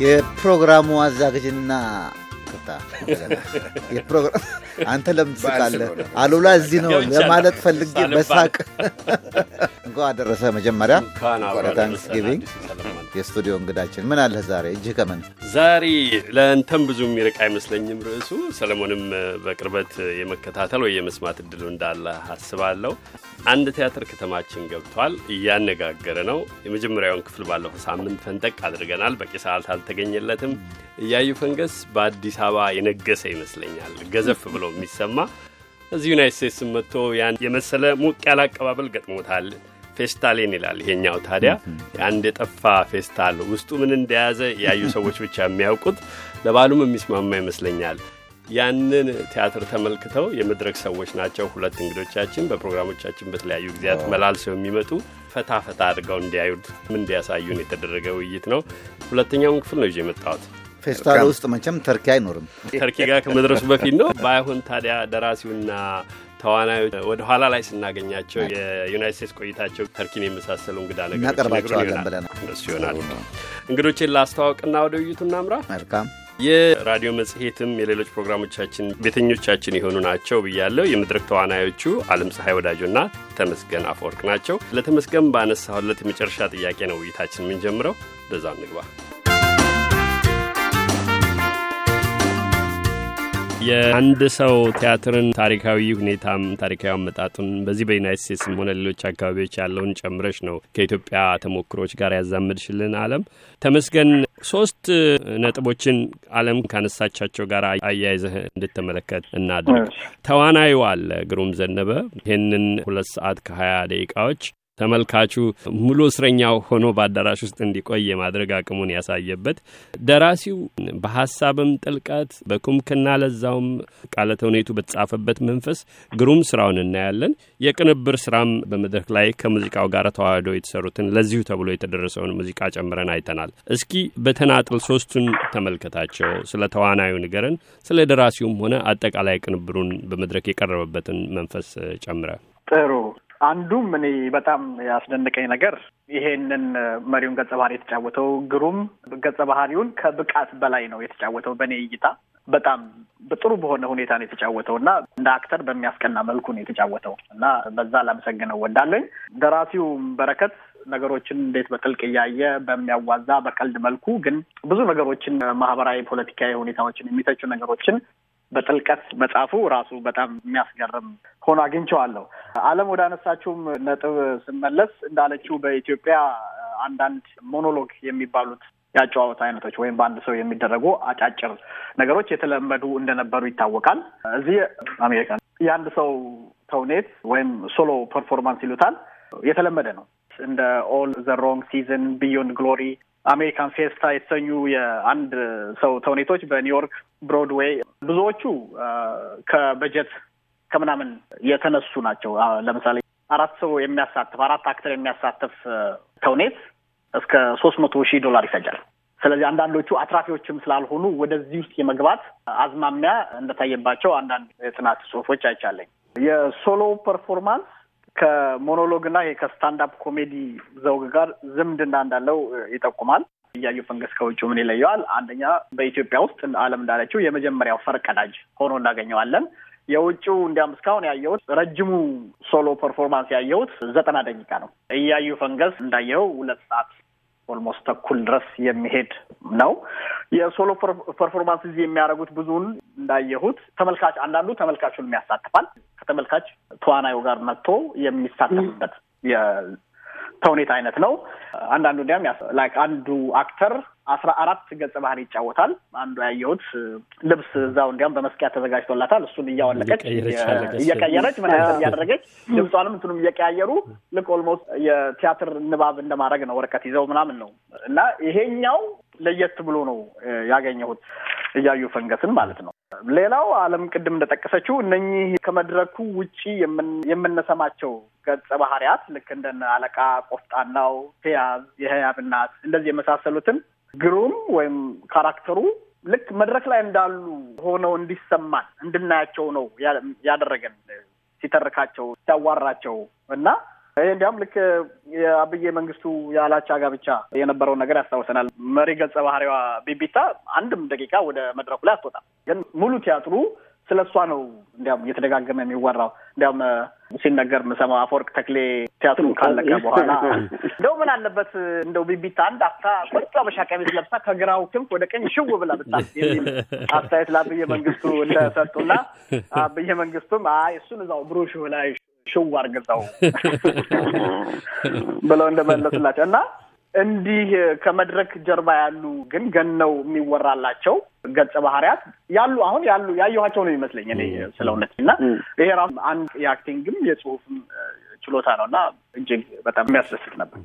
የፕሮግራሙ አዘጋጅና አንተ ለምን ትስቃለህ? አሉላ እዚህ ነው ለማለት ፈልጌ በሳቅ እንኳ አደረሰ። መጀመሪያ Thanksgiving የስቱዲዮ እንግዳችን ምን አለህ ዛሬ? እጅህ ከምን ዛሬ ለአንተም ብዙ የሚርቅ አይመስለኝም ርዕሱ። ሰለሞንም በቅርበት የመከታተል ወይ የመስማት እድሉ እንዳለ አስባለሁ። አንድ ቲያትር ከተማችን ገብቷል፣ እያነጋገረ ነው። የመጀመሪያውን ክፍል ባለፈው ሳምንት ፈንጠቅ አድርገናል። በቂ ሰዓት አልተገኘለትም። እያዩ ፈንገስ በአዲስ አበባ የነገሰ ይመስለኛል። ገዘፍ ብሎ የሚሰማ እዚህ ዩናይት ስቴትስም መጥቶ ያን የመሰለ ሞቅ ያለ አቀባበል ገጥሞታል። ፌስታሌን ይላል ይሄኛው። ታዲያ የአንድ የጠፋ ፌስታል ውስጡ ምን እንደያዘ ያዩ ሰዎች ብቻ የሚያውቁት ለባሉም የሚስማማ ይመስለኛል። ያንን ቲያትር ተመልክተው የመድረክ ሰዎች ናቸው ሁለት እንግዶቻችን በፕሮግራሞቻችን በተለያዩ ጊዜያት መላልሰው የሚመጡ ፈታ ፈታ አድርገው እንዲያዩት ምን እንዲያሳዩን የተደረገ ውይይት ነው። ሁለተኛውን ክፍል ነው ይዤ የመጣሁት። ፌስታል ውስጥ መቼም ተርኪ አይኖርም። ተርኪ ጋር ከመድረሱ በፊት ነው። ባይሆን ታዲያ ደራሲውና ተዋናዮች ወደ ኋላ ላይ ስናገኛቸው የዩናይት ስቴትስ ቆይታቸው ተርኪን የመሳሰሉ እንግዳ ነገሮች ብለናል። እነሱ ይሆናል። እንግዶችን ላስተዋወቅና ወደ ውይይቱ እናምራ። መልካም የራዲዮ መጽሔትም የሌሎች ፕሮግራሞቻችን ቤተኞቻችን የሆኑ ናቸው ብያለሁ። የመድረክ ተዋናዮቹ አለም ፀሐይ ወዳጆና ተመስገን አፈወርቅ ናቸው። ለተመስገን ባነሳሁለት የመጨረሻ ጥያቄ ነው ውይይታችን የምንጀምረው። በዛ እንግባ። የአንድ ሰው ቲያትርን ታሪካዊ ሁኔታም ታሪካዊ አመጣጡን በዚህ በዩናይት ስቴትስም ሆነ ሌሎች አካባቢዎች ያለውን ጨምረሽ ነው ከኢትዮጵያ ተሞክሮች ጋር ያዛመድሽልን። አለም ተመስገን፣ ሶስት ነጥቦችን አለም ካነሳቻቸው ጋር አያይዘህ እንድትመለከት እናድርግ። ተዋናዩ አለ ግሩም ዘነበ ይህንን ሁለት ሰዓት ከሀያ ደቂቃዎች ተመልካቹ ሙሉ እስረኛው ሆኖ በአዳራሽ ውስጥ እንዲቆይ የማድረግ አቅሙን ያሳየበት ደራሲው በሀሳብም ጥልቀት በኩምክና ለዛውም ቃለ ተውኔቱ በተጻፈበት መንፈስ ግሩም ስራውን እናያለን። የቅንብር ስራም በመድረክ ላይ ከሙዚቃው ጋር ተዋህዶ የተሰሩትን ለዚሁ ተብሎ የተደረሰውን ሙዚቃ ጨምረን አይተናል። እስኪ በተናጥል ሶስቱን ተመልከታቸው። ስለ ተዋናዩ ንገረን፣ ስለ ደራሲውም ሆነ አጠቃላይ ቅንብሩን በመድረክ የቀረበበትን መንፈስ ጨምረ። ጥሩ አንዱም እኔ በጣም ያስደነቀኝ ነገር ይሄንን መሪውን ገጸ ባህሪ የተጫወተው ግሩም ገጸ ባህሪውን ከብቃት በላይ ነው የተጫወተው። በእኔ እይታ በጣም ጥሩ በሆነ ሁኔታ ነው የተጫወተው እና እንደ አክተር በሚያስቀና መልኩ ነው የተጫወተው እና በዛ ላመሰግነው ወዳለኝ። ደራሲው በረከት ነገሮችን እንዴት በጥልቅ እያየ በሚያዋዛ በቀልድ መልኩ ግን ብዙ ነገሮችን ማህበራዊ፣ ፖለቲካዊ ሁኔታዎችን የሚተቹ ነገሮችን በጥልቀት መጻፉ ራሱ በጣም የሚያስገርም ሆኖ አግኝቼዋለሁ። አለም ወደ አነሳችውም ነጥብ ስመለስ እንዳለችው በኢትዮጵያ አንዳንድ ሞኖሎግ የሚባሉት የአጨዋወት አይነቶች ወይም በአንድ ሰው የሚደረጉ አጫጭር ነገሮች የተለመዱ እንደነበሩ ይታወቃል። እዚህ አሜሪካ የአንድ ሰው ተውኔት ወይም solo performance ይሉታል የተለመደ ነው። እንደ All the Wrong Season፣ Beyond Glory አሜሪካን ፌስታ የተሰኙ የአንድ ሰው ተውኔቶች በኒውዮርክ ብሮድዌይ ብዙዎቹ ከበጀት ከምናምን የተነሱ ናቸው። ለምሳሌ አራት ሰው የሚያሳትፍ አራት actor የሚያሳትፍ ተውኔት እስከ ሶስት መቶ ሺህ ዶላር ይፈጃል። ስለዚህ አንዳንዶቹ አትራፊዎችም ስላልሆኑ ወደዚህ ውስጥ የመግባት አዝማሚያ እንደታየባቸው አንዳንድ የጥናት ጽሑፎች አይቻለሁ። የሶሎ ፐርፎርማንስ ከሞኖሎግ እና ከስታንዳፕ ኮሜዲ ዘውግ ጋር ዝምድና እንዳለው ይጠቁማል። እያዩ ፈንገስ ከውጭ ምን ይለየዋል? አንደኛ በኢትዮጵያ ውስጥ አለም እንዳለችው የመጀመሪያው ፈርቀዳጅ ሆኖ እናገኘዋለን። የውጭው እንዲያም እስካሁን ያየሁት ረጅሙ ሶሎ ፐርፎርማንስ ያየሁት ዘጠና ደቂቃ ነው። እያዩ ፈንገስ እንዳየኸው ሁለት ሰዓት ኦልሞስት ተኩል ድረስ የሚሄድ ነው። የሶሎ ፐርፎርማንስ እዚህ የሚያደርጉት ብዙውን እንዳየሁት ተመልካች አንዳንዱ ተመልካቹን የሚያሳትፍ ከተመልካች ተዋናዩ ጋር መጥቶ የሚሳተፍበት የተውኔት አይነት ነው። አንዳንዱ እንዲያም like አንዱ actor አስራ አራት ገጸ ባህሪ ይጫወታል። አንዱ ያየሁት ልብስ እዛው እንዲያም በመስቀያ ተዘጋጅቶላታል። እሱን እያወለቀች እየቀየረች ምናምን እያደረገች ድምጿንም እንትኑም እየቀያየሩ ልክ almost የቲያትር ንባብ እንደማድረግ ነው። ወረቀት ይዘው ምናምን ነው እና ይሄኛው ለየት ብሎ ነው ያገኘሁት እያዩ ፈንገስን ማለት ነው። ሌላው አለም ቅድም እንደጠቀሰችው እነኚህ ከመድረኩ ውጪ የምንሰማቸው ገጸ ባህሪያት ልክ እንደነ አለቃ ቆፍጣናው፣ ፒያዝ፣ የህያብ እናት እንደዚህ የመሳሰሉትን ግሩም ወይም character ኡ ልክ መድረክ ላይ እንዳሉ ሆነው እንዲሰማን እንድናያቸው ነው ያደረገን ሲተርካቸው ሲያዋራቸው እና ይህ እንዲያውም ልክ የአብዬ መንግስቱ የአላቻ ጋብቻ የነበረውን ነገር ያስታውሰናል። መሪ ገጸ ባህሪዋ ቢቢታ አንድም ደቂቃ ወደ መድረኩ ላይ አትወጣም፣ ግን ሙሉ ቲያትሩ ስለ እሷ ነው እንዲያውም እየተደጋገመ የሚወራው። እንዲያውም ሲነገር የምሰማው አፈወርቅ ተክሌ ቲያትሩ ካለቀ በኋላ እንደው ምን አለበት እንደው ቢቢታ አንድ አፍታ ቆንጆ አበሻ ቀሚስ ለብሳ ከግራው ክንፍ ወደ ቀኝ ሽው ብላ ብትል የሚል አስተያየት ለአብየ መንግስቱ እንደሰጡና አብየ መንግስቱም አይ እሱን እዛው ብሮሹ ላይ ሽው አርግዘው ብለው እንደመለሱላቸው እና እንዲህ ከመድረክ ጀርባ ያሉ ግን ገነው የሚወራላቸው ገጸ ባህሪያት ያሉ አሁን ያሉ ያየኋቸው ነው ይመስለኝ እኔ ስለ እውነት እና ይሄ ራሱ አንድ የአክቲንግም የጽሁፍም ችሎታ ነው እና እጅግ በጣም የሚያስደስት ነበር።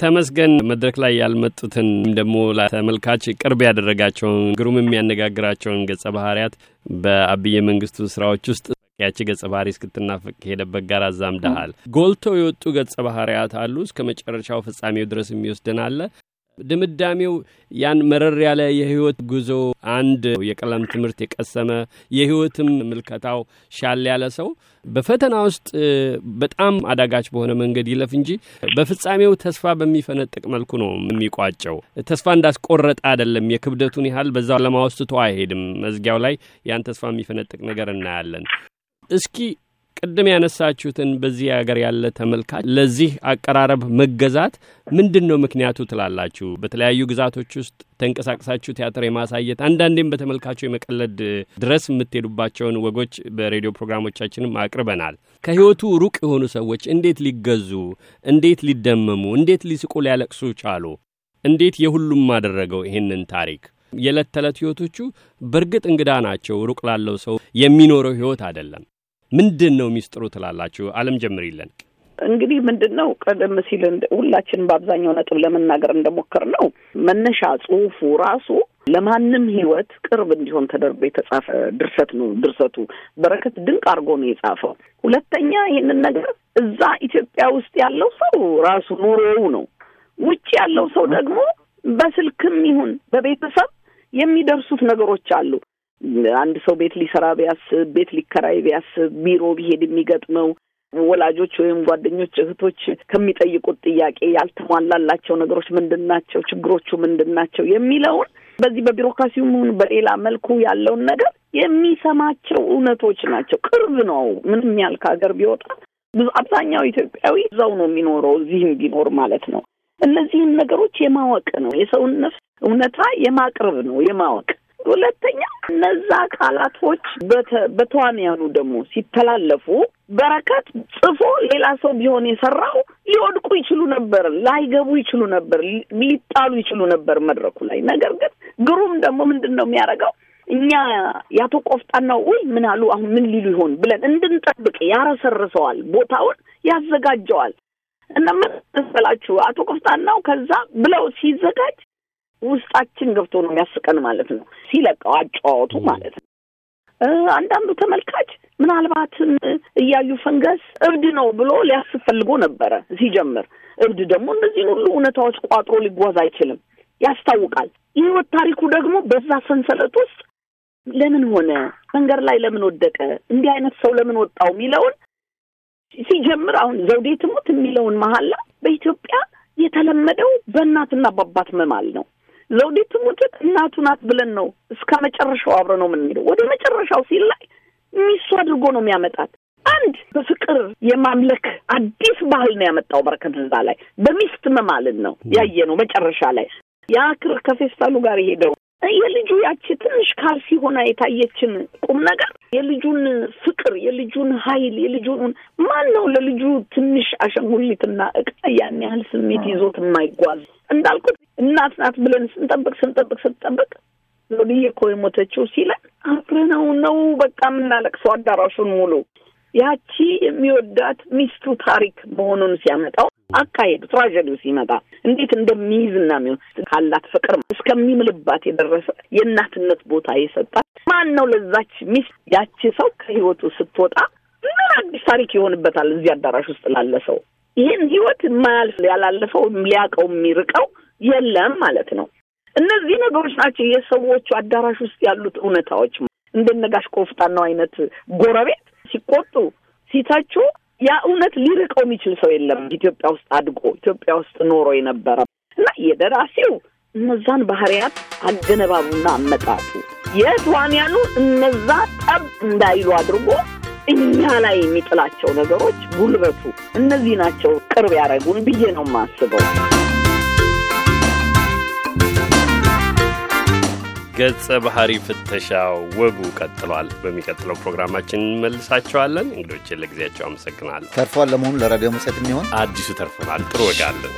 ተመስገን መድረክ ላይ ያልመጡትን ደግሞ ለተመልካች ቅርብ ያደረጋቸውን ግሩም የሚያነጋግራቸውን ገጸ ባህሪያት በአብየ መንግስቱ ስራዎች ውስጥ ያቺ ገጸ ባህሪ እስክትናፍቅ ከሄደበት ጋር አዛምደሃል። ጎልተው የወጡ ገጸ ባህሪያት አሉ። እስከ መጨረሻው ፍጻሜው ድረስ የሚወስድን አለ። ድምዳሜው ያን መረር ያለ የህይወት ጉዞ አንድ የቀለም ትምህርት የቀሰመ የህይወትም ምልከታው ሻል ያለ ሰው በፈተና ውስጥ በጣም አዳጋች በሆነ መንገድ ይለፍ እንጂ በፍጻሜው ተስፋ በሚፈነጥቅ መልኩ ነው የሚቋጨው። ተስፋ እንዳስቆረጠ አይደለም። የክብደቱን ያህል በዛ ለማወስትቶ አይሄድም። መዝጊያው ላይ ያን ተስፋ የሚፈነጥቅ ነገር እናያለን። እስኪ ቅድም ያነሳችሁትን በዚህ ሀገር ያለ ተመልካች ለዚህ አቀራረብ መገዛት ምንድን ነው ምክንያቱ ትላላችሁ? በተለያዩ ግዛቶች ውስጥ ተንቀሳቅሳችሁ ቲያትር የማሳየት አንዳንዴም በተመልካቹ የመቀለድ ድረስ የምትሄዱባቸውን ወጎች በሬዲዮ ፕሮግራሞቻችንም አቅርበናል። ከህይወቱ ሩቅ የሆኑ ሰዎች እንዴት ሊገዙ፣ እንዴት ሊደመሙ፣ እንዴት ሊስቁ፣ ሊያለቅሱ ቻሉ? እንዴት የሁሉም አደረገው ይህንን ታሪክ? የዕለት ተዕለት ህይወቶቹ በእርግጥ እንግዳ ናቸው። ሩቅ ላለው ሰው የሚኖረው ህይወት አይደለም። ምንድን ነው ሚስጥሩ ትላላችሁ? አለም ጀምሪለን። እንግዲህ ምንድን ነው ቀደም ሲል ሁላችን በአብዛኛው ነጥብ ለመናገር እንደሞከር ነው መነሻ ጽሁፉ ራሱ ለማንም ህይወት ቅርብ እንዲሆን ተደርጎ የተጻፈ ድርሰት ነው። ድርሰቱ በረከት ድንቅ አድርጎ ነው የጻፈው። ሁለተኛ ይህንን ነገር እዛ ኢትዮጵያ ውስጥ ያለው ሰው ራሱ ኑሮው ነው። ውጭ ያለው ሰው ደግሞ በስልክም ይሁን በቤተሰብ የሚደርሱት ነገሮች አሉ። አንድ ሰው ቤት ሊሰራ ቢያስብ፣ ቤት ሊከራይ ቢያስብ፣ ቢሮ ቢሄድ የሚገጥመው ወላጆች ወይም ጓደኞች፣ እህቶች ከሚጠይቁት ጥያቄ ያልተሟላላቸው ነገሮች ምንድን ናቸው፣ ችግሮቹ ምንድን ናቸው የሚለውን በዚህ በቢሮክራሲውም ሆኑ በሌላ መልኩ ያለውን ነገር የሚሰማቸው እውነቶች ናቸው። ቅርብ ነው። ምንም ያህል ከሀገር ቢወጣ ብዙ አብዛኛው ኢትዮጵያዊ እዛው ነው የሚኖረው፣ እዚህም ቢኖር ማለት ነው። እነዚህን ነገሮች የማወቅ ነው። የሰውን ነፍስ እውነታ የማቅረብ ነው የማወቅ ሁለተኛ እነዛ ቃላቶች በተዋንያኑ ደግሞ ሲተላለፉ በረከት ጽፎ ሌላ ሰው ቢሆን የሰራው ሊወድቁ ይችሉ ነበር፣ ላይገቡ ይችሉ ነበር፣ ሊጣሉ ይችሉ ነበር መድረኩ ላይ። ነገር ግን ግሩም ደግሞ ምንድን ነው የሚያደርገው እኛ የአቶ ቆፍጣናው ውይ ምን አሉ አሁን ምን ሊሉ ይሆን ብለን እንድንጠብቅ ያረሰርሰዋል፣ ቦታውን ያዘጋጀዋል። እና ምን መሰላችሁ አቶ ቆፍጣናው ከዛ ብለው ሲዘጋጅ ውስጣችን ገብቶ ነው የሚያስቀን ማለት ነው። ሲለቀው አጫዋወቱ ማለት ነው። አንዳንዱ ተመልካች ምናልባትም እያዩ ፈንገስ እብድ ነው ብሎ ሊያስብ ነበረ ሲጀምር። እብድ ደግሞ እነዚህን ሁሉ እውነታዎች ቋጥሮ ሊጓዝ አይችልም፣ ያስታውቃል። የህይወት ታሪኩ ደግሞ በዛ ሰንሰለት ውስጥ ለምን ሆነ፣ መንገድ ላይ ለምን ወደቀ፣ እንዲህ አይነት ሰው ለምን ወጣው የሚለውን ሲጀምር አሁን ዘውዴ ትሙት የሚለውን መሀላ በኢትዮጵያ የተለመደው በእናትና በአባት መማል ነው። ዘውዴ ትሙትን እናቱ ናት ብለን ነው እስከ መጨረሻው አብረ ነው የምንሄደው። ወደ መጨረሻው ሲል ላይ ሚስቱ አድርጎ ነው የሚያመጣት። አንድ በፍቅር የማምለክ አዲስ ባህል ነው ያመጣው በረከት እዛ ላይ በሚስት መማልን ነው ያየ ነው። መጨረሻ ላይ ያ ክር ከፌስታሉ ጋር የሄደው የልጁ ያቺ ትንሽ ካልሲ ሆና የታየችን ቁም ነገር የልጁን ፍቅር፣ የልጁን ኃይል፣ የልጁን ማን ነው ለልጁ ትንሽ አሻንጉሊትና እቃ ያን ያህል ስሜት ይዞት የማይጓዝ? እንዳልኩት እናት ናት ብለን ስንጠብቅ ስንጠብቅ ስንጠብቅ ሎድዬ እኮ የሞተችው ሲለን አብረነው ነው በቃ የምናለቅሰው አዳራሹን ሙሉ። ያቺ የሚወዳት ሚስቱ ታሪክ መሆኑን ሲያመጣው አካሄዱ ትራጀዲው ሲመጣ እንዴት እንደሚይዝ እና ካላት ፍቅር እስከሚምልባት የደረሰ የእናትነት ቦታ የሰጣት ማን ነው? ለዛች ሚስት ያቺ ሰው ከህይወቱ ስትወጣ ምን አዲስ ታሪክ ይሆንበታል? እዚህ አዳራሽ ውስጥ ላለ ሰው ይህን ህይወት የማያልፍ ያላለፈው ሊያውቀው የሚርቀው የለም ማለት ነው። እነዚህ ነገሮች ናቸው የሰዎቹ አዳራሽ ውስጥ ያሉት እውነታዎች። እንደነጋሽ ቆፍጣናው አይነት ጎረቤት ሲቆጡ ሲተቹ ያ እውነት ሊርቀው የሚችል ሰው የለም። ኢትዮጵያ ውስጥ አድጎ ኢትዮጵያ ውስጥ ኖሮ የነበረ እና የደራሲው እነዛን ባህሪያት አገነባቡና አመጣጡ የተዋንያኑ እነዛ ጠብ እንዳይሉ አድርጎ እኛ ላይ የሚጥላቸው ነገሮች ጉልበቱ እነዚህ ናቸው ቅርብ ያደረጉን ብዬ ነው የማስበው። ገጸ ባህሪ ፍተሻው ወጉ ቀጥሏል። በሚቀጥለው ፕሮግራማችን እንመልሳቸዋለን። እንግዶችን ለጊዜያቸው አመሰግናለሁ። ተርፏል። ለመሆኑ ለራዲዮ መጽሔት የሚሆን አዲሱ ተርፎናል። ጥሩ ወጋለን